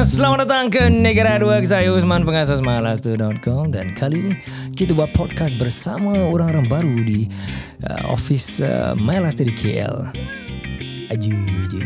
Selamat datang ke Negara Dua Saya Usman Pengasas Malas.com Dan kali ini Kita buat podcast bersama Orang-orang baru di uh, Office uh, Malas di KL Aju je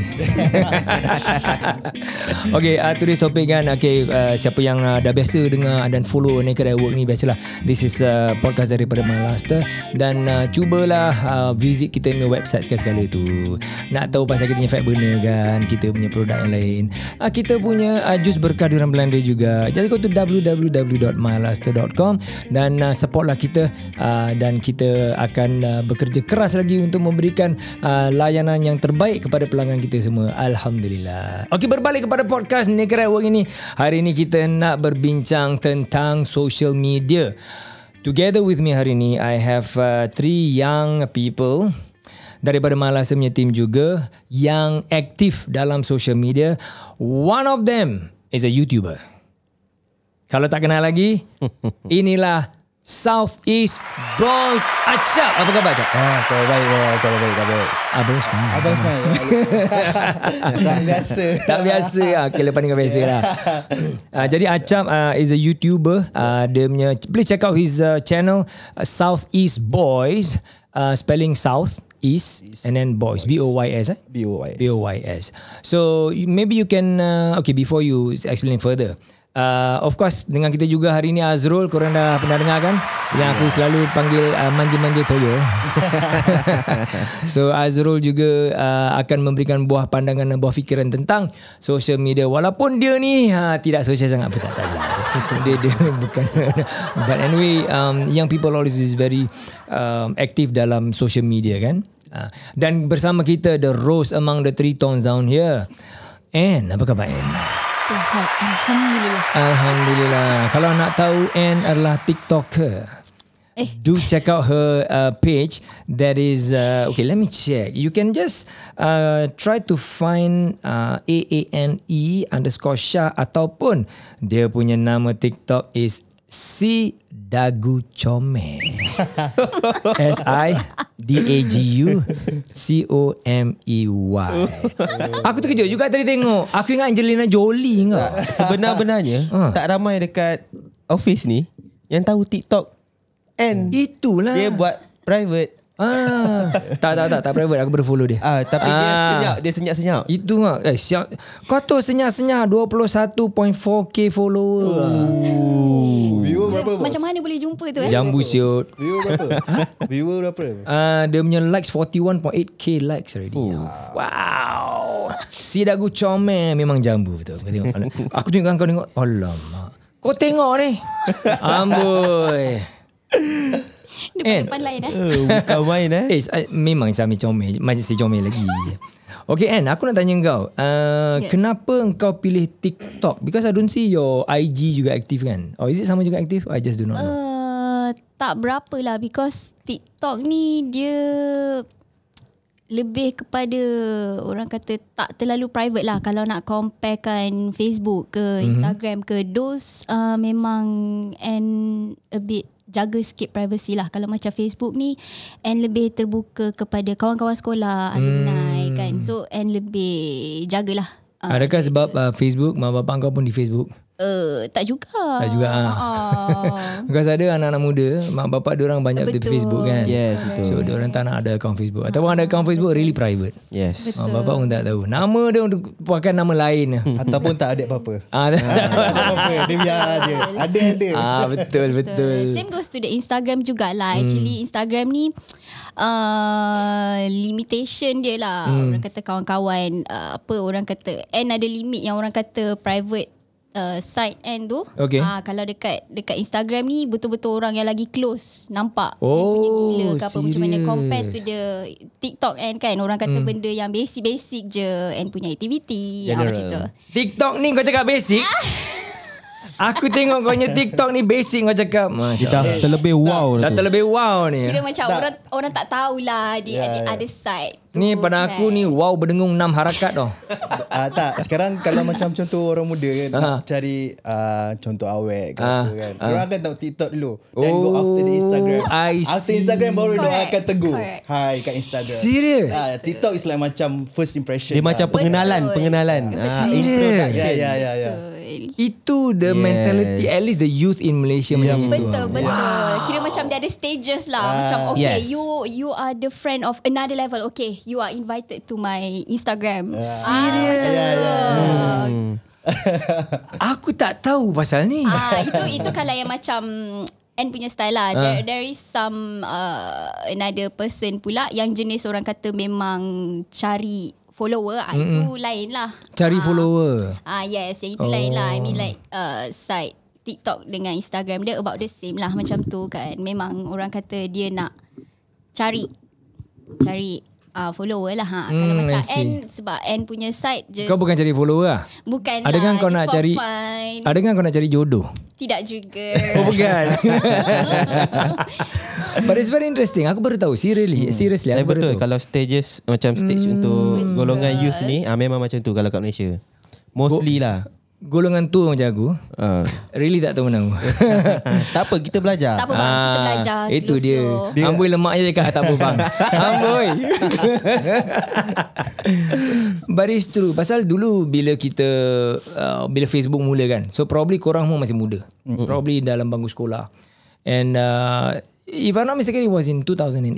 Okay uh, Today's topic kan Okay uh, Siapa yang uh, dah biasa dengar Dan follow Naked at Work ni Biasalah. This is uh, podcast daripada Master Dan uh, cubalah uh, Visit kita punya website sekali-sekala tu. Nak tahu pasal kita punya Fat burner kan Kita punya produk yang lain. Uh, Kita punya uh, Jus berkah Diorang Belanda juga. Jadi go to www.mylaster.com Dan uh, supportlah kita uh, Dan kita akan uh, Bekerja keras lagi Untuk memberikan uh, Layanan yang terbaik Kepada pelanggan kita semua. Alhamdulillah. Okey berbalik kepada podcast at Work ini. Hari ini kita nak berbincang Tentang social media. Together with me hari ini I have uh, three young people. Daripada Malaysia punya team juga yang aktif dalam social media. One of them is a YouTuber. Kalau tak kenal lagi, inilah Southeast Boys Acap. Apa khabar Acap? Ah, kau baik, kau baik, kau baik. Abang Usman. Abang Ismail. tak biasa. tak biasa lah. Okay, lepas ni kau biasa lah. Uh, jadi Acap uh, is a YouTuber. Uh, dia punya, please check out his uh, channel uh, Southeast Boys. Uh, spelling South, East, East, and then Boys. B-O-Y-S eh? B-O-Y-S. B-O-Y-S. So maybe you can uh, okay before you explain further. Uh, of course dengan kita juga hari ini Azrul korang dah pernah dengar kan yang aku selalu panggil uh, manja-manja toyo. so Azrul juga uh, akan memberikan buah pandangan dan buah fikiran tentang social media walaupun dia ni ha, tidak social sangat pun tak tahu. dia dia bukan but anyway um, young people always is very um, active dalam social media kan. Uh, dan bersama kita the rose among the three tones down here. Anne, apa khabar Anne? Sihat. Alhamdulillah. Alhamdulillah. Kalau nak tahu Anne adalah TikToker. Eh. Do check out her uh, page. That is uh, okay. Let me check. You can just uh, try to find uh, A A N E underscore Shah ataupun dia punya nama TikTok is Si Dagu Comel. S I D A G U C O M E Y. Aku terkejut juga tadi tengok. Aku ingat Angelina Jolie kau. Sebenar-benarnya, Ah. tak ramai dekat office ni yang tahu TikTok and Itulah. dia buat private. Ah, tak tak tak tak private aku baru follow dia. Ah, tapi dia Ah. senyap, dia senyap-senyap. Itu ah. Eh, siap. Kau tu senyap-senyap 21.4k follower. Oh. Jumpa tu eh? Jambu siut. Viewer berapa? Viewer berapa? Ah, dia punya likes 41.8k likes already. Wow. Si dagu comel memang jambu betul. Kau tengok. aku tengok kau tengok. Alamak. Kau tengok ni. Amboi. Depan-depan lain eh. Oh, bukan main eh. Eh, memang Sami comel. Masih comel lagi. Okay, Anne, aku nak tanya kau. Uh, Yeah. Kenapa engkau pilih TikTok? Because I don't see your IG juga aktif kan? Or is it sama juga aktif? I just do not know. Uh, tak berapa lah because TikTok ni dia lebih kepada orang kata tak terlalu private lah. Kalau nak comparekan Facebook ke Instagram ke those uh, memang and a bit jaga sikit privacy lah. Kalau macam Facebook ni and lebih terbuka kepada kawan-kawan sekolah alumni kan. So and lebih jagalah Adakah sebab uh, Facebook, mak bapak kau pun di Facebook? uh, tak juga Tak juga ah. Ah. Because ada anak-anak muda, mak bapak dia orang banyak di Betul. Facebook kan. Yes, betul. So dia orang tak nak ada account Facebook. Ataupun ada account Facebook really private. Yes. Mak bapak pun tak tahu. Nama dia untuk pakai nama lain. Ataupun tak ada apa-apa. ah, Tak ada apa-apa. Dia biar je. Ada ada. ah, betul, betul. Betul. Same goes to the Instagram jugalah. Actually Instagram ni uh, limitation dia lah. Orang kata kawan-kawan uh, apa orang kata and ada limit yang orang kata private uh, site end tu. Okay. Ah kalau dekat dekat Instagram ni betul-betul orang yang lagi close nampak Oh, dia punya gila ke apa macam mana serious? compare to the TikTok and kan orang kata benda yang basic-basic je and punya activity ah, macam tu. TikTok ni kau cakap basic. Aku tengok kau punya TikTok ni basic kau cakap. Masya Dah Allah. terlebih wow Dah tu. terlebih wow ni. Kira macam orang orang tak tahulah di yeah, ya. other side. tu Ni pada aku kan. ni wow berdengung 6 harakat tau. Ah tak, sekarang kalau macam contoh orang muda kan nak cari ah, contoh awet ke Ah, apa kan. Orang akan tahu TikTok dulu. Then go Oh, after the Instagram. I after see. Instagram baru dia akan tegur. correct. Hai kat Instagram. Serious? Ah, TikTok is like macam first impression. Dia lah. macam pengenalan, pengenalan. Ah, Serious? Ya ya ya ya. Betul. Itu the Yes. mentality at least the youth in Malaysia macam itu. Betul betul. Kira macam dia ada stages lah. macam okay Yes. you you are the friend of another level. Okay, you are invited to my Instagram. Serious? Ah, macam Ya, tu. Hmm. Aku tak tahu pasal ni. Ah itu itu kalau yang macam N punya style lah. There, there is some uh, another person pula yang jenis orang kata memang cari follower. Ah, itu lain lah. Cari Ah. follower. Ah yes, yang itu oh. lain lah. I mean like uh, side TikTok dengan Instagram dia about the same lah macam tu kan. Memang orang kata dia nak cari cari uh, follower lah ha. Hmm, Kalau Hmm, macam. N sebab N punya side just Kau bukan cari follower lah. bukan Ada kan lah, kau nak cari fun. Ada kan kau nak cari jodoh? Tidak juga. Oh bukan. But it's very interesting. Aku baru tahu. Seriously, seriously Eh, aku baru betul tahu. kalau stages macam stage untuk golongan youth ni ah, memang macam tu kalau kat Malaysia. Mostly lah. Golongan tua macam aku, Ah. really tak tahu aku. tak apa kita belajar. tak apa bang, kita belajar Ah, Itu dia. dia. Amboi lemak je dekat tak apa bang. Amboi. But it's true. Pasal dulu bila kita uh, bila Facebook mula kan. So probably korang semua masih muda. Mm-hmm. Probably dalam bangku sekolah. And uh, if I'm not mistaken it was in 2008.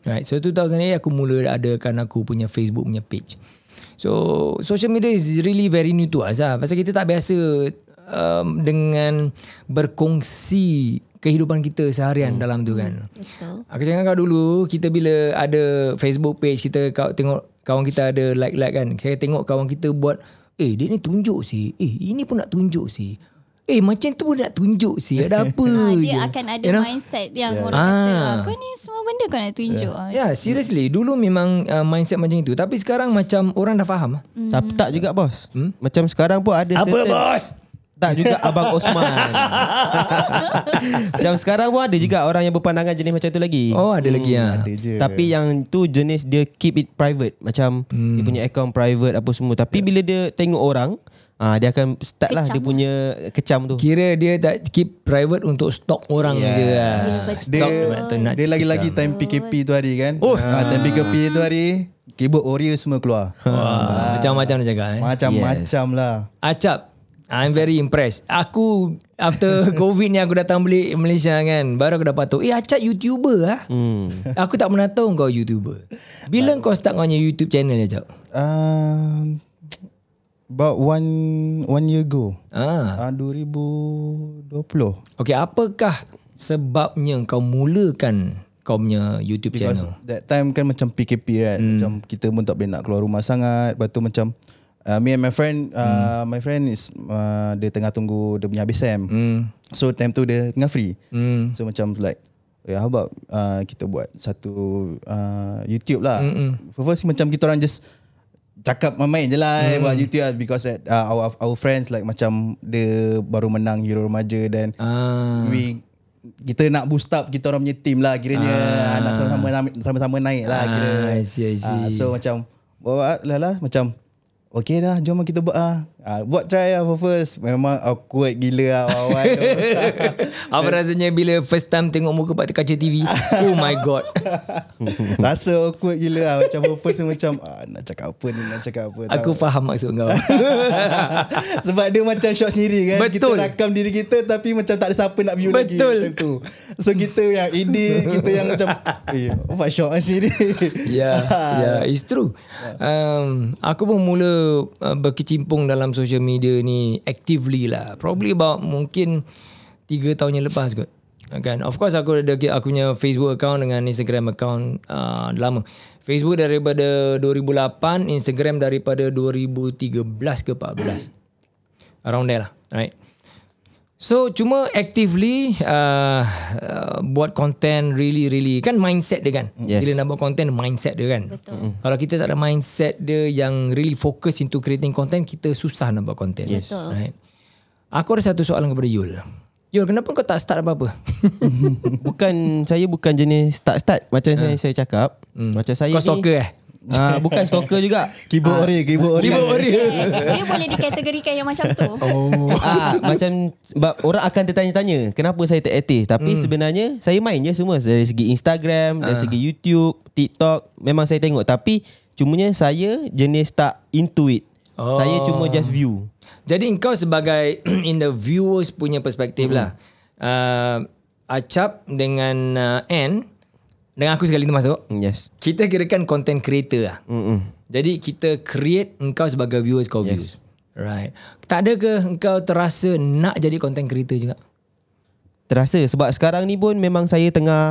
Right. So 2008 aku mula adakan aku punya Facebook punya page. So social media is really very new to us lah. Pasal kita tak biasa um, dengan berkongsi kehidupan kita seharian hmm. dalam tu kan. Betul. Aku cakap kau dulu kita bila ada Facebook page kita kau tengok kawan kita ada like-like kan. Kita tengok kawan kita buat eh dia ni tunjuk sih. Eh ini pun nak tunjuk sih. Eh macam tu pun nak tunjuk sih. Ada apa Ah, je. dia akan ada You know? mindset yang orang kata Ah. ah, kau ni semua benda kau nak tunjuk. Ya, yeah, seriously. Dulu memang uh, mindset macam itu. Tapi sekarang macam orang dah faham. Hmm. Tak tak juga bos. Hmm? Macam sekarang pun ada Apa certain- bos? Tak juga Abang Osman. Macam sekarang pun ada juga orang yang berpandangan jenis macam tu lagi. Oh, ada lagi ya. Ada je. Tapi yang tu jenis dia keep it private. Macam hmm. dia punya account private apa semua. Tapi bila dia tengok orang, ah dia akan start lah dia punya kecam tu. Kira dia tak keep private untuk stok orang yeah. je lah. Dia, nak dia lagi-lagi time PKP tu hari kan. Oh. Ah, time PKP tu hari, keyboard Oreo semua keluar. Wah, macam-macam nak cakap eh. Macam-macam lah. Acap, I'm very impressed. Aku after COVID ni aku datang balik Malaysia kan. Baru aku dapat tahu, eh Acap YouTuber lah. Hmm. Aku tak pernah tahu kau YouTuber. Bila kau start kau punya YouTube channel ni Acap? Uh, about one one year ago. Ah. Ah, 2020. Okay, apakah sebabnya kau mulakan kau punya YouTube Because channel? that time kan macam PKP kan. Hmm. Macam kita pun tak boleh nak keluar rumah sangat. Lepas tu macam uh, me and my friend uh, my friend is uh, dia tengah tunggu dia punya habis SEM. Hmm. So time tu dia tengah free. Hmm. So macam like Yeah, how about uh, kita buat satu uh, YouTube lah. Mm-mm. First macam kita orang just cakap main je lah mm. buat YouTube lah because that, uh, our our friends like macam dia baru menang Hero Remaja dan Ah. we kita nak boost up kita orang punya team lah kiranya ah. nak sama-sama sama-sama naik lah kira. Ah, I see, I see. Ah, so macam buat lah lah macam Okay dah jom kita buat ah. Ah buat try lah for first. Memang awkward gila lah awal-awal. Apa rasanya bila first time tengok muka Pak kaca TV? Oh my god. Rasa awkward gila lah Macam for first macam ah, Nak cakap apa ni Nak cakap apa Aku faham maksud kau. Sebab dia macam shot sendiri kan Betul. Kita rakam diri kita Tapi macam tak ada siapa nak view lagi Betul. time tu. So kita yang edit Kita yang macam Eh buat shot lah sendiri Ya, ya, it's true. Um, aku pun mula uh, berkecimpung dalam social media ni actively lah. Probably about mungkin 3 tahun yang lepas kot. Kan? Of course aku ada aku punya Facebook account dengan Instagram account uh, lama. Facebook daripada 2008, Instagram daripada 2013 ke 14. Around there lah, right? So cuma actively uh, uh, buat content really really kan mindset dia kan. Yes. Bila nak buat content mindset dia kan. Betul. Kalau kita tak ada mindset dia yang really focus into creating content kita susah nak buat content. Yes. Betul. Right. Aku ada satu soalan kepada Yul. Yul, kenapa kau tak start apa-apa? Bukan saya bukan jenis start-start macam saya saya cakap. Macam saya kau stalker eh? Ah bukan stalker juga. Keyboard ori, keyboard ori. Keyboard warrior. Dia boleh dikategorikan yang macam tu. Oh. ah macam sebab orang akan tertanya-tanya kenapa saya tak aktif tapi Hmm. sebenarnya saya main je semua dari segi Instagram, dari Ah. segi YouTube, TikTok memang saya tengok tapi cumanya saya jenis tak into it. Oh. Saya cuma just view. Jadi engkau sebagai in the viewers punya perspektif lah. Uh, Acap dengan uh, N dengan aku sekali tu masuk. Yes. Kita kirakan content creator lah. Mm-mm. Jadi kita create engkau sebagai viewers kau yes. views. Right. Tak ada ke engkau terasa nak jadi content creator juga? Terasa sebab sekarang ni pun memang saya tengah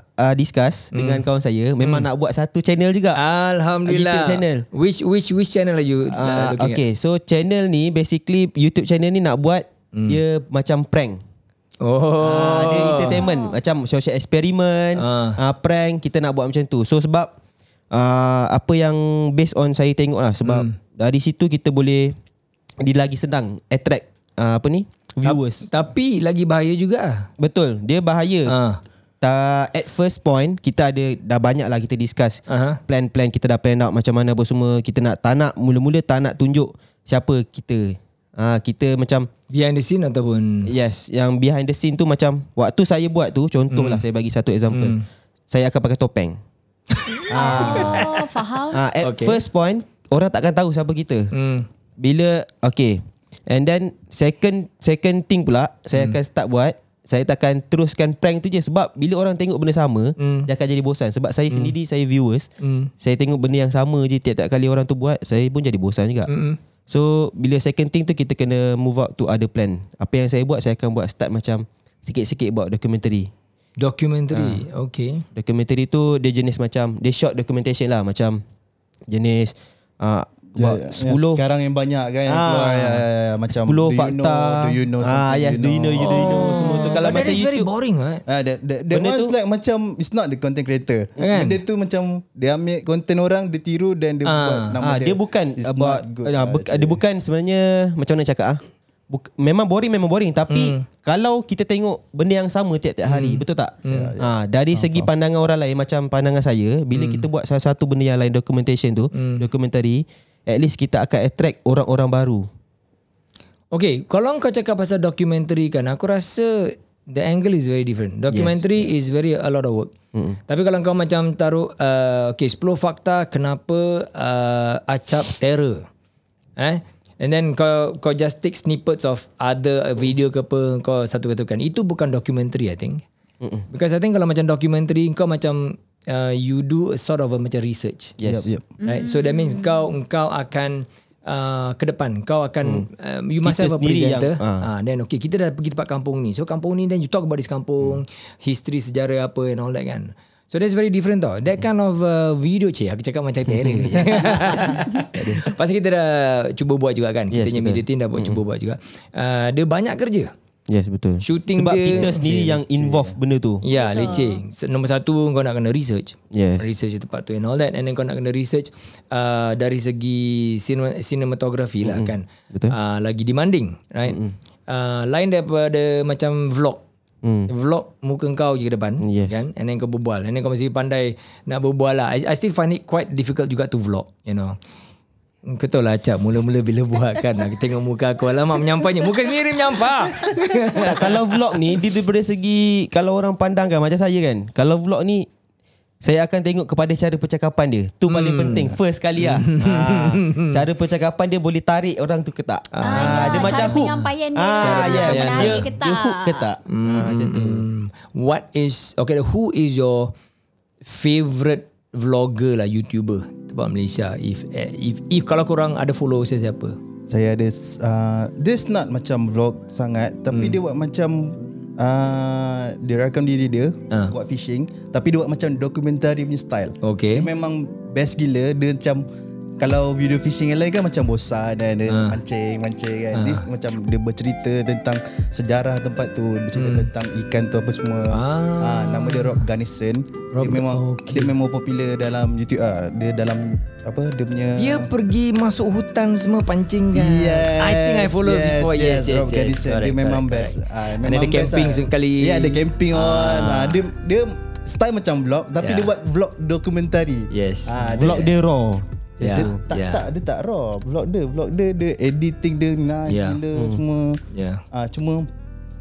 uh, discuss dengan kawan saya memang nak buat satu channel juga. Alhamdulillah. YouTube channel. Which which which channel are you uh, Uh, looking okay, so channel ni basically YouTube channel ni nak buat dia macam prank. At? Oh. Ah, dia entertainment macam social experiment, Ah. ah. prank kita nak buat macam tu. So sebab uh, apa yang based on saya tengok lah sebab dari situ kita boleh dia lagi senang attract uh, apa ni viewers. Tapi lagi bahaya juga. Betul, dia bahaya. Ah. Ta, at first point kita ada dah banyak lah kita discuss Aha. plan-plan kita dah plan out macam mana apa semua kita nak tak nak mula-mula tak nak tunjuk siapa kita ah kita macam Behind the scene ataupun yes yang behind the scene tu macam waktu saya buat tu contohlah saya bagi satu example saya akan pakai topeng Oh, faham. ah at Okay. first point orang takkan tahu siapa kita hmm. bila okay and then second second thing pula saya akan start buat saya takkan teruskan prank tu je sebab bila orang tengok benda sama Hmm. dia akan jadi bosan sebab saya sendiri saya viewers Hmm. saya tengok benda yang sama je tiap-tiap kali orang tu buat saya pun jadi bosan juga Mm-mm. So bila second thing tu kita kena move out to other plan apa yang saya buat saya akan buat start macam sikit-sikit buat documentary Documentary. Okay. documentary tu dia jenis macam dia short documentation lah macam jenis uh, Ya, buat ya, 10 yang sekarang yang banyak kan yang Ah. keluar ya, ya, ya, macam 10 do you fakta. know, do you know ah yes, do you know, you do you know semua tu kalau But macam is very YouTube. boring right? Ah, that, that, that Benda one tu- like macam it's not the content creator. Kan? Benda tu macam dia ambil content orang, dia tiru dan dia Ah. buat nama Ah, dia. dia bukan It's about not good ah, lah buk- actually. dia bukan sebenarnya macam mana cakap ah. Buk, memang boring memang boring tapi Hmm. kalau kita tengok benda yang sama tiap-tiap hari betul tak? Ah dari segi pandangan orang lain macam pandangan saya bila Hmm. kita buat salah satu benda yang lain documentation tu, documentary at least kita akan attract orang-orang baru. Okay, kalau kau cakap pasal documentary kan, aku rasa the angle is very different. Documentary yes, is very a lot of work. Mm. Tapi kalau kau macam taruh, uh, okay, 10 fakta kenapa uh, acap terror. Eh? And then kau kau just take snippets of other video ke apa kau satu satukan. Itu bukan documentary I think. Mm-mm. Because I think kalau macam documentary kau macam uh, you do a sort of a macam research. Yes. Yep, yep. Right? So that means kau kau akan uh, ke depan kau akan um, you must Kita have a presenter. yang, ah. Ah then okay kita dah pergi tempat kampung ni. So kampung ni then you talk about this kampung, history sejarah apa and all that kan. So that's very different tau. That kind of uh, video cik aku cakap macam terror. je. Pasal kita dah cuba buat juga kan. Kita Yes, punya betul. media team dah buat cuba buat juga. Uh, dia banyak kerja. Yes betul. Shooting Sebab dia- kita sendiri yang involve benda tu. Ya, leceh. Se- Nombor satu kau nak kena research. Yes. Research tempat tu and all that and then kau nak kena research uh, dari segi cinema, cinematography lah kan. Betul. Uh, lagi demanding, right? Uh, lain daripada macam vlog. Mm. Vlog muka kau je ke depan Yes. kan and then kau berbual and then kau mesti pandai nak berbual lah I, I still find it quite difficult juga to vlog you know Kau tahu lah Acap Mula-mula bila buat kan Aku tengok muka aku Alamak menyampainya Muka sendiri menyampah tak, kalau vlog ni dia daripada segi kalau orang pandang kan macam saya kan. Kalau vlog ni saya akan tengok kepada cara percakapan dia. Tu paling Hmm. penting first kali lah. ha, cara percakapan dia boleh tarik orang tu ke tak. Ah, ha, dia cara macam hook. penyampaian dia. Ah, Cara yes. menarik Dia, ke dia tak? hook ke tak. Ha, macam tu. Hmm, What is Okay who is your Favorite Vlogger lah YouTuber Tempat Malaysia If eh, if if kalau korang ada followers siapa? Saya ada uh, This not macam vlog sangat Tapi dia buat macam uh, Dia rakam diri dia Ah. Buat fishing Tapi dia buat macam Dokumentari punya style. Okay. Dia memang best gila Dia macam kalau video fishing yang lain kan macam bosan dan dia Ah. mancing mancing kan. This macam dia bercerita tentang sejarah tempat tu, bercerita tentang ikan tu apa semua. Hmm. Ah. Ah, nama dia Rob Garnison. Rob- dia memang okay. dia memang popular dalam YouTube ah. Dia dalam apa dia punya Dia pergi masuk hutan semua pancing kan. Yes, I think I follow yes, before. Yes, yes, Rob yes. Garrison. Correct, dia memang correct, best. correct. Ah, memang ada best camping lah. sekali. Ya, ada camping on. Ah. Ah. dia dia style macam vlog tapi Yeah. dia buat vlog dokumentari. Yes. Ah, Vlog dia raw. Ya. Dia tak ya. tak dia tak raw. Vlog dia, vlog dia dia editing dia nice Ya. gila semua. Ya. Ah cuma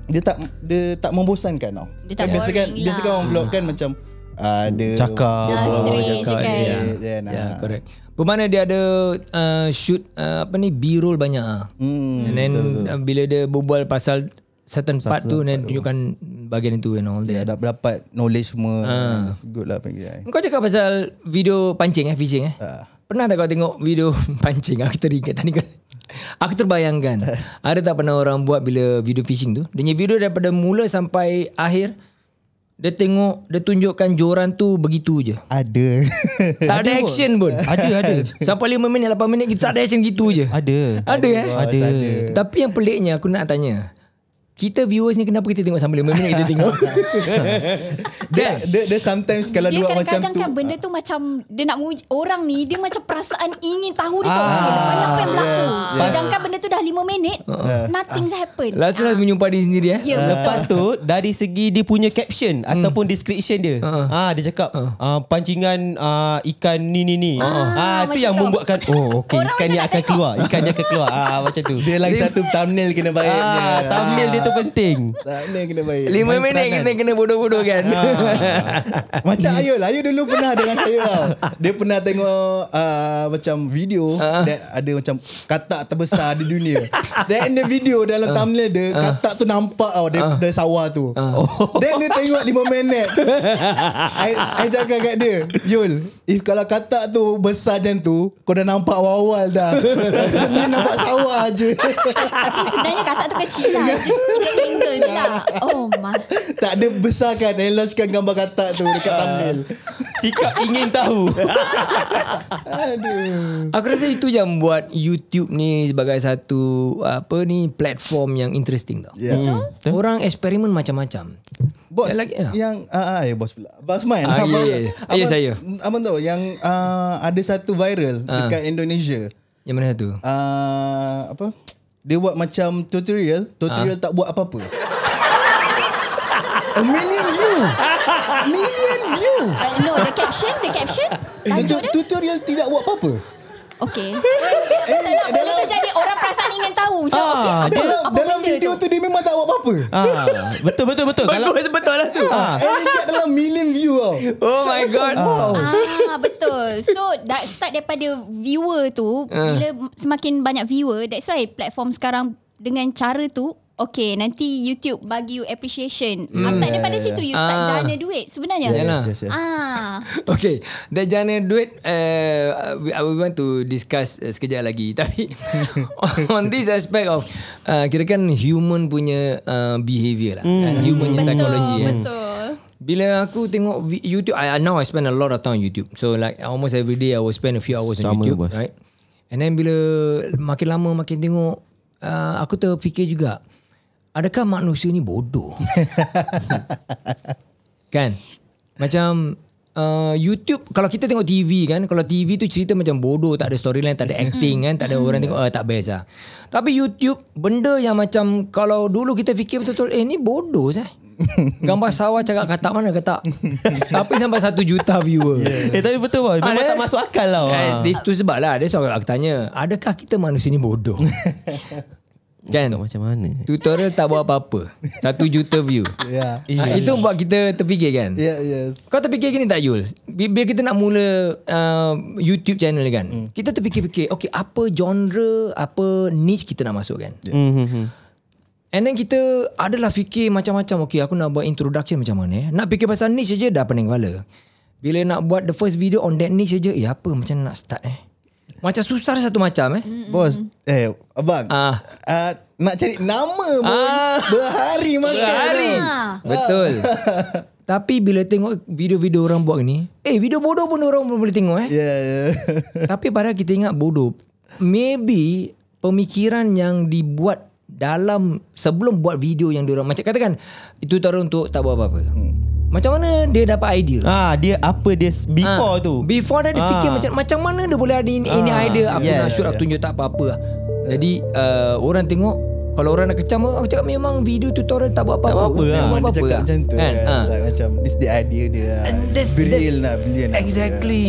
dia tak dia tak membosankan tau. Dia tak Kan biasa kan biasa kan lah. orang vlog kan macam ah, dia Cakap. Just Oh, straight cakap, ya. Yeah, nah. Ya, correct. Bermakna dia ada uh, shoot uh, apa ni B-roll banyak ah. Hmm, And then uh, bila dia berbual pasal certain part tu dan tunjukkan bahagian itu and all dia that. dah dapat knowledge semua. That's good lah panggil. Kau cakap pasal video pancing eh, fishing eh. Ah. Pernah tak kau tengok video pancing? Aku teringat tadi kan. Aku terbayangkan. ada tak pernah orang buat bila video fishing tu? Dia video daripada mula sampai akhir. Dia tengok, dia tunjukkan joran tu begitu je. Ada. Tak ada action pun. Ada, ada. Sampai 5 minit, 8 minit kita tak ada action gitu je. Ada. Ada eh? Ada. Tapi yang peliknya aku nak tanya. Kita viewers ni kenapa kita tengok sampai 5 minit kita tengok? dia, dia, dia sometimes kalau Dia dia buat macam kadang-kadang tu. kan benda tu macam Dia nak menguji Orang ni Dia macam perasaan ingin tahu dia Ah, okay, apa yang berlaku yes, yes. Sedangkan benda tu dah 5 minit Nothing's happen Last last menyumpah diri sendiri eh. Ya betul Lepas tu dari segi dia punya caption Hmm. ataupun description dia. Ah dia cakap ah, pancingan ah, ikan ni ni ni. Ah, macam itu yang tu. membuatkan oh okey Orang ikan ni akan tengok. keluar. Ikan ni akan keluar. Ah macam tu. Dia lagi satu thumbnail kena baik. Ah, thumbnail dia tu penting. Thumbnail kena baik. 5 minit kita kena bodoh-bodoh kan. Macam Ayul Ayul dulu pernah dengan saya tau. Dia pernah tengok uh, Macam video that Ada macam Katak terbesar di dunia. Then the video Dalam thumbnail dia Katak tu nampak tau Dari, dari sawah tu. Then dia tengok 5 minit. I, I cakap kat dia Yul If kalau katak tu Besar macam tu Kau dah nampak awal-awal dah. Ni nampak sawah je Tapi sebenarnya katak tu kecil lah Tiga angle je lah Oh my Tak ada besarkan Enlargekan gambar katak tu Dekat thumbnail Sikap ingin tahu. Aduh Aku rasa itu yang buat YouTube ni sebagai satu apa ni platform yang interesting tau. Ya yeah. Orang eksperimen macam-macam. Bos Yang lagi, ya. yang ah, ah ya bos pula. Bos main. Ah, abang, ya, ya. Ya, abang- saya. Abang tahu yang ah, ada satu viral dekat Indonesia. Yang mana tu? Ah, apa? Dia buat macam tutorial, tutorial tak buat apa-apa. A million view. million view. uh, No the caption The caption Tajuk dia Tutorial tidak buat apa-apa. Okay Betul lah Benda tu jadi Orang perasaan ingin tahu Macam Ah, okay apa, Dalam, apa dalam video tu tu dia memang tak buat apa-apa. ah, betul betul betul. Kalau Bagus betul lah tu. ah, And dia dalam million view tau. Oh my god. Wow. Ah betul. So that start daripada viewer tu Ah. bila semakin banyak viewer that's why platform sekarang dengan cara tu Okay nanti YouTube bagi you appreciation mm. Start daripada situ You start Ah. jana duit Sebenarnya. Yes, yes, yes. Ah, Okay Dah jana duit uh, we, we want to discuss uh, sekejap lagi Tapi On this aspect of uh, Kira kan human punya uh, behaviour lah kan? Human punya Betul psychology kan Betul Bila aku tengok YouTube I, Now I spend a lot of time on YouTube So like almost every day I will spend a few hours on Sama, YouTube bos. right? And then bila Makin lama makin tengok uh, Aku terfikir juga Adakah manusia ni bodoh? kan? Macam uh, YouTube Kalau kita tengok TV kan Kalau TV tu cerita macam bodoh Tak ada storyline Tak ada acting kan Tak ada orang tengok uh, Tak best lah Tapi YouTube Benda yang macam Kalau dulu kita fikir betul-betul Eh ni bodoh je Gambar sawah cakap katak mana katak Tapi sampai satu juta viewer eh tapi betul. Memang Ada- tak masuk akal tau. Eh, Ah. this sebab lah Dia soal aku tanya Adakah kita manusia ni bodoh Kan? Tak macam mana? Tutorial tak buat apa-apa. Satu juta view. Ya. ha, Itu buat kita terfikir kan? Ya, yes. Kau terfikir gini tak Yul? Bi- Bila kita nak mula uh, YouTube channel kan Hmm. Kita terfikir-fikir Okay apa genre Apa niche kita nak masuk kan? Hmm. And then kita adalah fikir macam-macam Okay aku nak buat introduction macam mana eh? Nak fikir pasal niche saja dah pening kepala. Bila nak buat the first video on that niche saja Eh apa macam nak start eh Macam susah satu macam eh Bos, eh abang. Ah. Ah, nak cari nama pun Ah. berhari makan. Berhari tau. Betul Tapi bila tengok video-video orang buat ni, eh video bodoh pun orang pun boleh tengok eh. Yeah, yeah. Tapi padahal kita ingat bodoh. Maybe pemikiran yang dibuat dalam sebelum buat video yang diorang macam katakan itu taruh untuk tak buat apa-apa. Hmm. Macam mana dia dapat idea? Ah dia apa dia before Ah, tu. Before dia, dia Ah. fikir macam macam mana dia boleh ada ini, ini Ah, idea aku yes. nak shoot aku tunjuk tak apa-apa. Jadi uh, orang tengok kalau orang nak kecam aku cakap memang video tutorial tak buat apa-apa. apa-apa lah. Tak buat Memang dia apa-apa cakap lah. macam tu Kan? kan. Ah. Like, macam this the idea dia. And that's- Brilliant that's- lah, brilliant. lah. Exactly.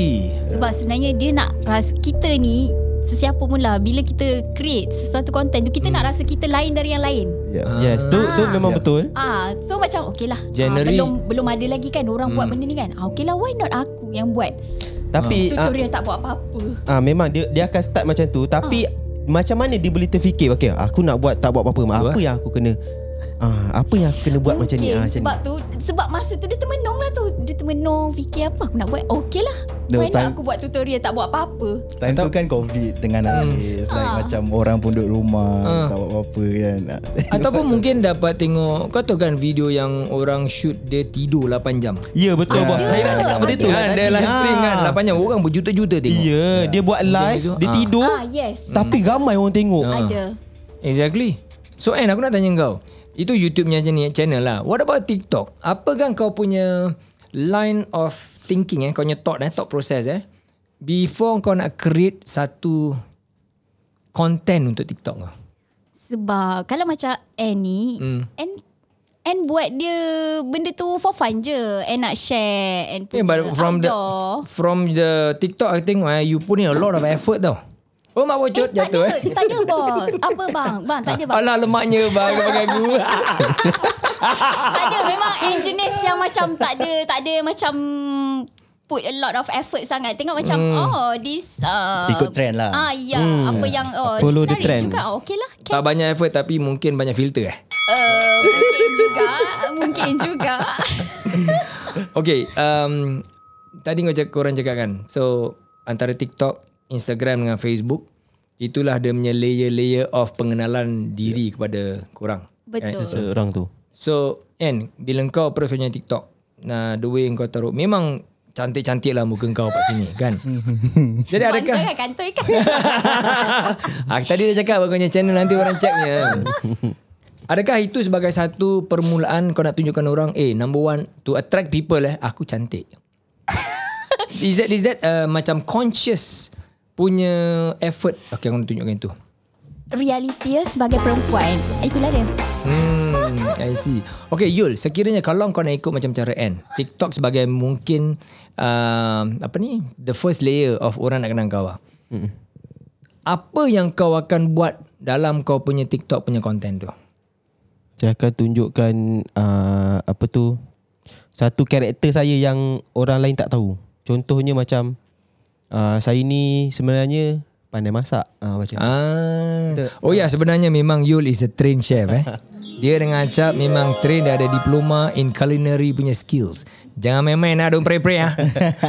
Sebab sebenarnya dia nak rasa kita ni sesiapa pun lah bila kita create sesuatu konten tu kita nak rasa kita lain dari yang lain. Yeah. Yes, tu tu Ah. memang Ya. betul. Ah, so macam okey lah. Generally- Ah, belum belum ada lagi kan orang buat benda ni kan. Ah, okey lah why not aku yang buat. Tapi ah, Tutorial tak buat apa-apa. ah memang dia dia akan start macam tu tapi macam mana dia boleh terfikir okey aku nak buat tak buat apa-apa apa Betul, yang aku kena ah apa yang aku kena buat macam ni Mungkin ah macam sebab ni. tu sebab masa tu dia termenung lah tu. Dia termenung fikir apa aku nak buat. Okey lah. No, Why time- not aku buat tutorial tak buat apa-apa. Time tu kan COVID tengah nangis. Like Ah. macam orang pun duduk rumah. Ah. Tak buat apa-apa kan. Ataupun mungkin dapat tengok Kau tahu kan video yang orang shoot Dia tidur 8 jam Ya betul Ah. bos. Saya nak cakap benda tu lah kan. Dia live stream Ah. kan 8 jam Orang berjuta-juta tengok Ya, dia buat live, dia ah. tidur Ah, yes. tapi ramai orang tengok. Ah. Ada. Exactly So Anne aku nak tanya kau Itu YouTube punya jenis channel lah. What about TikTok? Apakah kau punya Line of thinking eh? Kau punya thought eh? Thought process eh? Before kau nak create Satu Content untuk TikTok kau? Sebab kalau macam Anne ni, Hmm. Anne And buat dia benda tu for fun je. And nak share And Yeah, but from the outdoor. from the TikTok I tengok eh, you put in a lot of effort tau. Oh mak bocot tak jatuh eh. tak ada bos Apa bang? Bang tak ada bang Alah lemaknya bang pakai aku. Tak ada memang And jenis yang macam Tak ada Tak ada macam Put a lot of effort sangat Tengok macam Oh this uh, Ikut trend lah. Ah ya Apa yang oh, Follow the trend. juga oh, Okay lah tak can, banyak effort tapi mungkin banyak filter eh. uh, Mungkin juga Mungkin juga Okay, um, tadi kau cakap, korang cakap kan. So, antara TikTok, Instagram dengan Facebook, itulah dia punya layer-layer of pengenalan diri kepada korang. Betul Seorang tu. So, Anne, bila kau approach kau punya TikTok, nah, the way kau taruh, memang cantik-cantik lah muka kau kat sini kan. Jadi adakah... jangan kantoi kan ah, tadi dia cakap kau punya channel nanti orang checknya. Adakah itu sebagai satu permulaan kau nak tunjukkan orang, eh number one, to attract people eh, aku cantik. is that, is that uh, macam conscious punya effort? Okay, aku nak tunjukkan itu. Reality sebagai perempuan Itulah dia Hmm, I see. Okay, Yul, sekiranya kalau kau nak ikut macam cara N, TikTok sebagai mungkin uh, apa ni, the first layer of orang nak kenal kau lah. Apa yang kau akan buat dalam kau punya TikTok punya konten tu? Saya akan tunjukkan uh, apa tu satu karakter saya yang orang lain tak tahu. Contohnya macam uh, saya ni sebenarnya pandai masak uh, macam. Ah. Oh ya, sebenarnya memang Yul is a trained chef eh. Dia dengan Acap memang train dia ada diploma in culinary punya skills. Jangan main-main lah, don't pray-pray ah.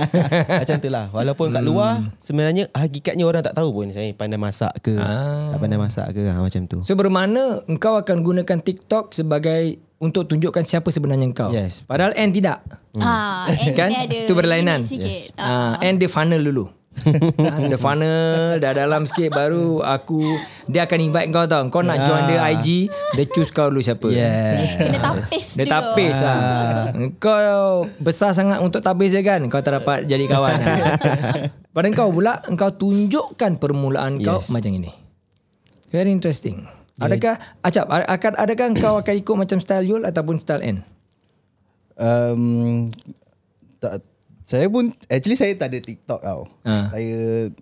macam tu lah. Walaupun kat luar sebenarnya hakikatnya orang tak tahu pun saya pandai masak ke, Ah. tak pandai masak ke ha, macam tu. So bermakna engkau akan gunakan TikTok sebagai untuk tunjukkan siapa sebenarnya engkau. Yes. Padahal N tidak. Ah, and kan? dia ada Itu berlainan. Yes. Ah, N dia funnel dulu. Ah, dia funnel dah dalam sikit baru aku dia akan invite kau tau. Kau nak join dia IG, dia choose kau dulu siapa. Yeah. Kena tapis Dia dulu. tapis lah. Kau besar sangat untuk tapis je kan. Kau tak dapat jadi kawan. Pada kau pula, engkau tunjukkan permulaan kau Yes. macam ini. Very interesting. Adakah, Acap, akan, adakah kau akan ikut macam style Yul ataupun style N? Um, tak, saya pun actually saya tak ada TikTok tau. Ah. Saya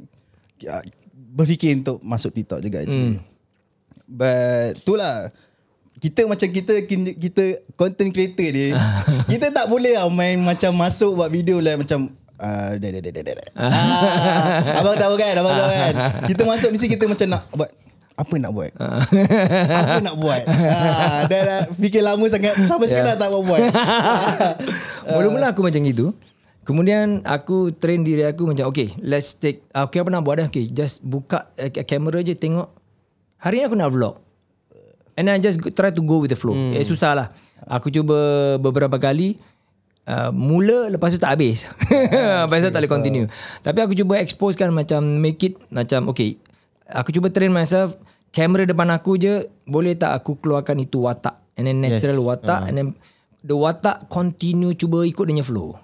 ya, berfikir untuk masuk TikTok juga actually. Hmm. But itulah kita macam kita kita content creator ni kita tak boleh lah main macam masuk buat video lah macam Uh, dah, dah, dah, dah, dah. Ah, abang tahu kan Abang tahu kan Kita masuk mesti kita macam nak buat Apa nak buat Apa nak buat ah, dah, dah fikir lama sangat Sampai sekarang tak buat Mula-mula aku macam gitu. Kemudian aku train diri aku macam okay let's take ah, okay apa nak buat dah okay just buka uh, kamera je tengok hari ni aku nak vlog and then I just try to go with the flow mm. eh, susah lah aku cuba beberapa kali uh, mula lepas tu tak habis. lepas tu tak boleh continue. Tapi aku cuba exposekan macam make it macam okay. Aku cuba train myself kamera depan aku je boleh tak aku keluarkan itu watak and then natural yes. watak uh. and then the watak continue cuba ikut dia flow.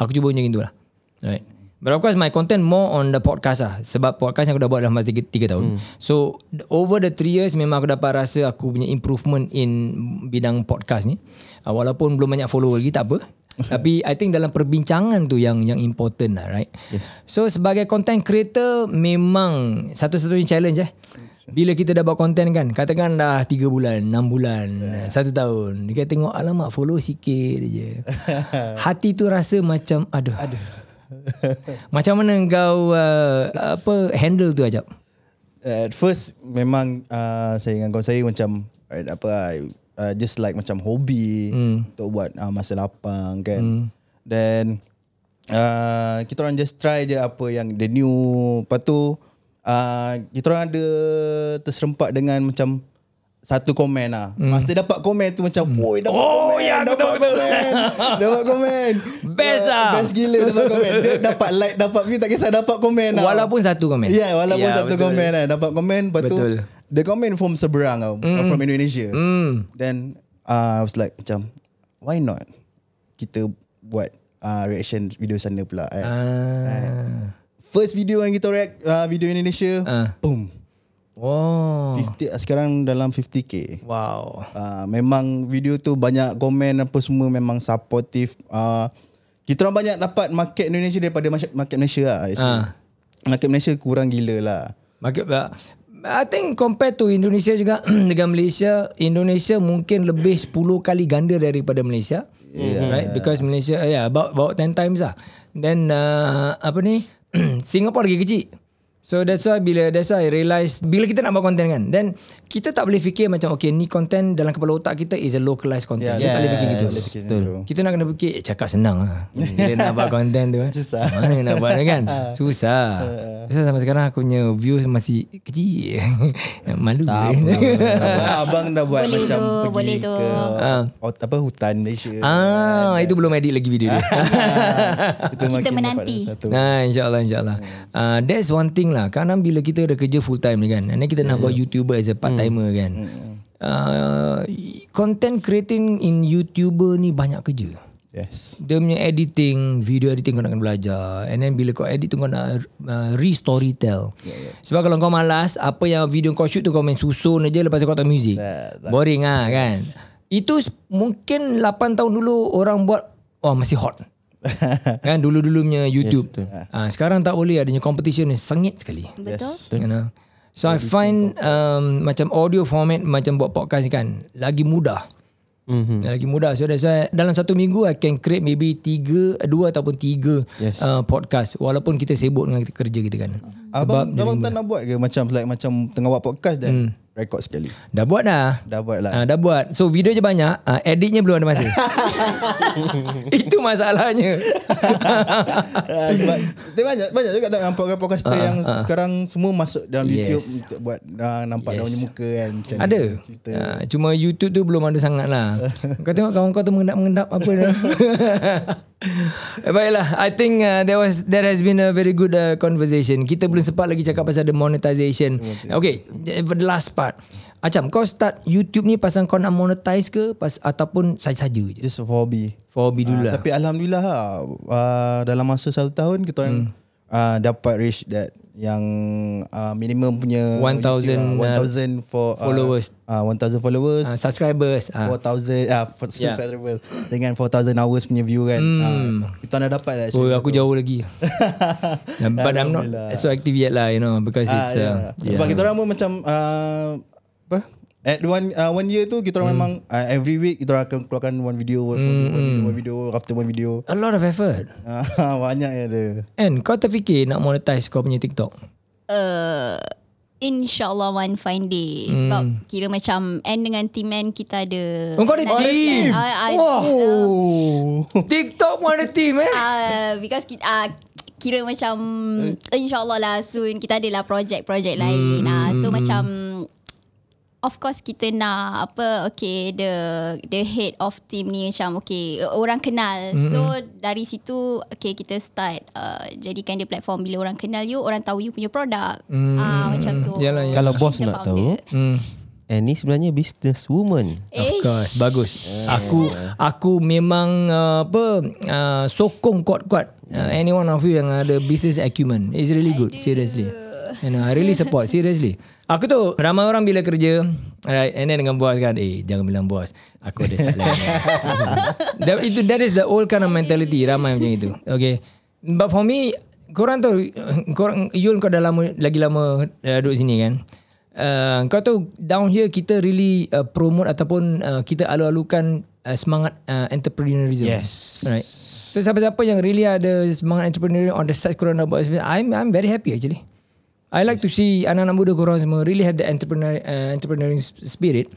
Aku cuba macam itulah. Right. But of course my content more on the podcast lah. Sebab podcast yang aku dah buat dalam masa 3, 3 tahun. Hmm. So over the 3 years memang aku dapat rasa aku punya improvement in bidang podcast ni. Uh, walaupun belum banyak follower lagi tak apa. Tapi I think dalam perbincangan tu yang yang important lah right. Yes. So sebagai content creator memang satu-satunya challenge eh. Bila kita dah buat konten kan Katakan dah 3 bulan 6 bulan yeah. 1 tahun Dia tengok Alamak follow sikit je Hati tu rasa macam Aduh, aduh. Macam mana kau uh, Apa Handle tu ajak At first Memang uh, Saya dengan kawan saya Macam uh, Apa uh, Just like macam hobi hmm. Untuk buat uh, Masa lapang kan hmm. Then uh, Kita orang just try je Apa yang The new Lepas tu uh, kita orang ada terserempak dengan macam satu komen lah. Hmm. Masa dapat komen tu macam, hmm. dapat oh, komen, ya, dapat betul, komen, dapat komen. Best lah. Best gila dapat komen. Dia dapat like, dapat view, tak kisah dapat komen lah. Walaupun satu komen. Ya, yeah, walaupun yeah, satu betul. komen lah. Dapat komen, lepas tu, dia komen from seberang tau, mm. from Indonesia. Mm. Then, uh, I was like, macam, why not kita buat uh, reaction video sana pula. Eh? Ah. Eh first video yang kita react uh, video Indonesia uh. boom Wow. 50 sekarang dalam 50k. Wow. Uh, memang video tu banyak komen apa semua memang supportive. Uh, kita orang banyak dapat market Indonesia daripada market Malaysia lah. Uh. Market Malaysia kurang gila lah. Market uh, I think compared to Indonesia juga dengan Malaysia, Indonesia mungkin lebih 10 kali ganda daripada Malaysia. Yeah. Right? Because Malaysia yeah about about 10 times lah. Then uh, apa ni? Singapore lagi kecil. So that's why bila that's why I realise bila kita nak buat content kan then kita tak boleh fikir macam okay ni content dalam kepala otak kita is a localized content. Yeah, kita yeah, tak boleh fikir gitu. Betul. Kita nak kena fikir eh, cakap senang lah. Bila nak buat content tu. Susah. Macam mana nak buat kan? Susah. Susah sampai sekarang aku punya view masih kecil. Malu. Tak apa. Abang dah buat boleh macam tu, pergi boleh ke uh. apa hutan Malaysia. Ah, kan. itu belum edit lagi video dia. kita menanti. Nah, insyaAllah insyaAllah. Uh, that's one thing lah Kadang bila kita dah kerja full time ni kan And then kita nak buat YouTuber as a part timer mm. kan uh, Content creating in YouTuber ni banyak kerja Yes. Dia punya editing, video editing kau nak kena belajar. And then bila kau edit tu kau nak uh, re-story tell. Yeah, yeah. Sebab kalau kau malas, apa yang video kau shoot tu kau main susun aja lepas tu kau tak music. That, that, Boring ah yes. kan. Itu mungkin 8 tahun dulu orang buat, oh masih hot. kan dulu-dulu punya YouTube. Yes, uh, sekarang tak boleh adanya competition ni sengit sekali. Betul. Yes. You know? So I find um, macam audio format macam buat podcast kan lagi mudah. Mm-hmm. Lagi mudah. So that's why dalam satu minggu I can create maybe tiga, dua ataupun tiga yes. uh, podcast. Walaupun kita sibuk dengan kita kerja kita kan. Sebab abang, abang tak nak buat ke macam like macam tengah buat podcast dan mm rekod sekali. Dah buat dah. Dah buat lah. Uh, dah buat. So video je banyak, uh, editnya belum ada masa. Itu masalahnya. uh, sebab banyak banyak juga tak nampak podcaster uh, yang uh. sekarang semua masuk dalam yes. YouTube untuk buat uh, nampak yes. daunnya muka kan macam Ada. Uh, cuma YouTube tu belum ada sangat lah. kau tengok kawan kau tu mengendap-mengendap apa dah. Baiklah, I think uh, there was there has been a very good uh, conversation. Kita belum sempat lagi cakap pasal the monetization. Okay, for the last part. Macam kau start YouTube ni pasal kau nak monetize ke pas ataupun saja-saja je? Just for hobby. For hobby dulu uh, lah. Tapi alhamdulillah uh, dalam masa satu tahun kita hmm uh, dapat reach that yang uh, minimum punya 1000 uh, 1000 for uh, followers uh, 1000 followers uh, subscribers uh. 4000 uh, subscribers yeah. dengan 4000 hours punya view kan mm. uh, kita dah dapat lah oh aku jauh lagi but I'm not so active yet lah you know because uh, it's yeah. Uh, yeah. sebab kita orang pun macam uh, At one uh, one year tu kita orang mm. memang uh, every week kita orang akan keluarkan one video, one, mm. one video, one video after one video. A lot of effort. banyak ya dia. And kau terfikir nak monetize kau punya TikTok? Uh, InsyaAllah one fine day mm. Sebab kira macam And dengan team man kita ada Oh kau ada team? Uh, uh, wow. Uh, TikTok pun ada team eh? Uh, because kita, uh, kira macam InsyaAllah lah soon Kita adalah project-project mm. lain uh, So macam of course kita nak apa okay the the head of team ni macam okay orang kenal mm-hmm. so dari situ okay kita start uh, jadikan dia platform bila orang kenal you orang tahu you punya produk mm-hmm. uh, macam tu Yalah, yalah. Kalau bos nak founder. tahu Hmm. And ni sebenarnya business woman Of Ish. course Bagus Aku Aku memang uh, Apa uh, Sokong kuat-kuat uh, Any one of you Yang ada business acumen It's really good Seriously You know, I really support Seriously Aku tu Ramai orang bila kerja right, And then dengan bos kan Eh jangan bilang bos Aku ada salah that, itu, that is the old kind of mentality Ramai macam itu Okay But for me Korang tu korang, Yul kau dah lama Lagi lama uh, Duduk sini kan Uh, kau tahu down here kita really uh, promote ataupun uh, kita alu-alukan uh, semangat uh, entrepreneurism. Yes. Right. So siapa-siapa yang really ada semangat entrepreneur on the side korang nak buat I'm I'm very happy actually. I like to see anak-anak muda korang semua really have the entrepreneur uh, entrepreneurial spirit.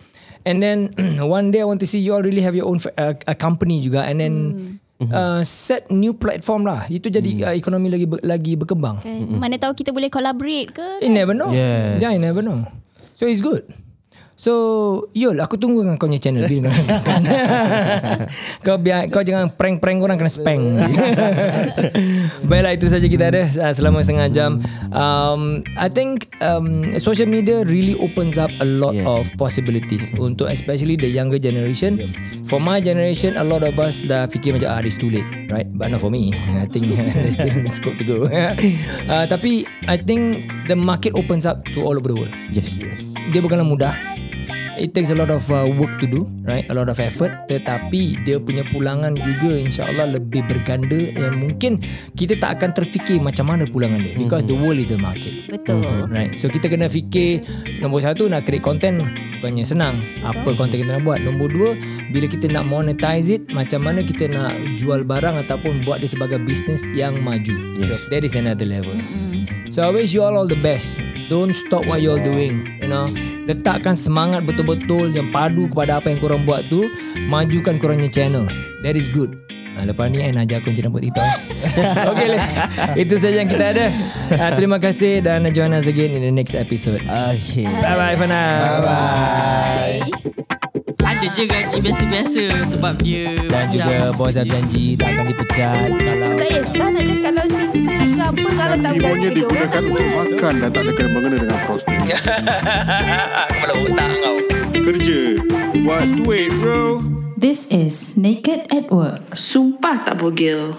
And then one day I want to see you all really have your own uh, a company juga and then uh, set new platform lah. Itu jadi uh, ekonomi lagi ber, lagi berkembang. Kan? Mana tahu kita boleh collaborate ke? You never know. Yes. Yeah, you never know. So it's good. So Yul Aku tunggu dengan kau punya channel. Bila kau biar Kau jangan prank-prank orang Kena spang Baiklah itu saja kita ada uh, Selama setengah jam. Um, I think um, Social media really opens up A lot Yes. of possibilities Untuk especially the younger generation. For my generation A lot of us dah fikir macam Ah it's too late Right? But not for me. I think there's still scope to go. Uh, Tapi I think The market opens up To all over the world. Yes yes. Dia bukanlah mudah it takes a lot of uh, work to do right? A lot of effort. Tetapi dia punya pulangan juga insyaallah lebih berganda yang mungkin kita tak akan terfikir macam mana pulangan dia. Because the world is the market. Betul. Right. So kita kena fikir Nombor satu nak create content Bukannya senang. Apa content kita nak buat? Nombor dua Bila kita nak monetize it Macam mana kita nak Jual barang Ataupun buat dia sebagai business Yang maju. Yes. That is another level. So I wish you all all the best. Don't stop what you're doing You know Letakkan semangat betul-betul Yang padu kepada apa yang korang buat tu Majukan korangnya channel. That is good. Ha, lepas ni nak ajak aku je rambut itu Okay Le. Itu saja yang kita ada. Uh, Terima kasih Dan join us again In the next episode. Okay Bye bye for now. Bye bye Je gaji biasa-biasa sebab dia Dan juga bos dah janji Tak akan dipecat Kalau Tak kisah nak cakap kalau pintu ke apa Kalau tak Ibunya berani digunakan untuk makan dan tak ada kena mengena dengan prospek. Kepala otak kau Kerja. Buat duit bro. This is Naked at Work. Sumpah tak bogel.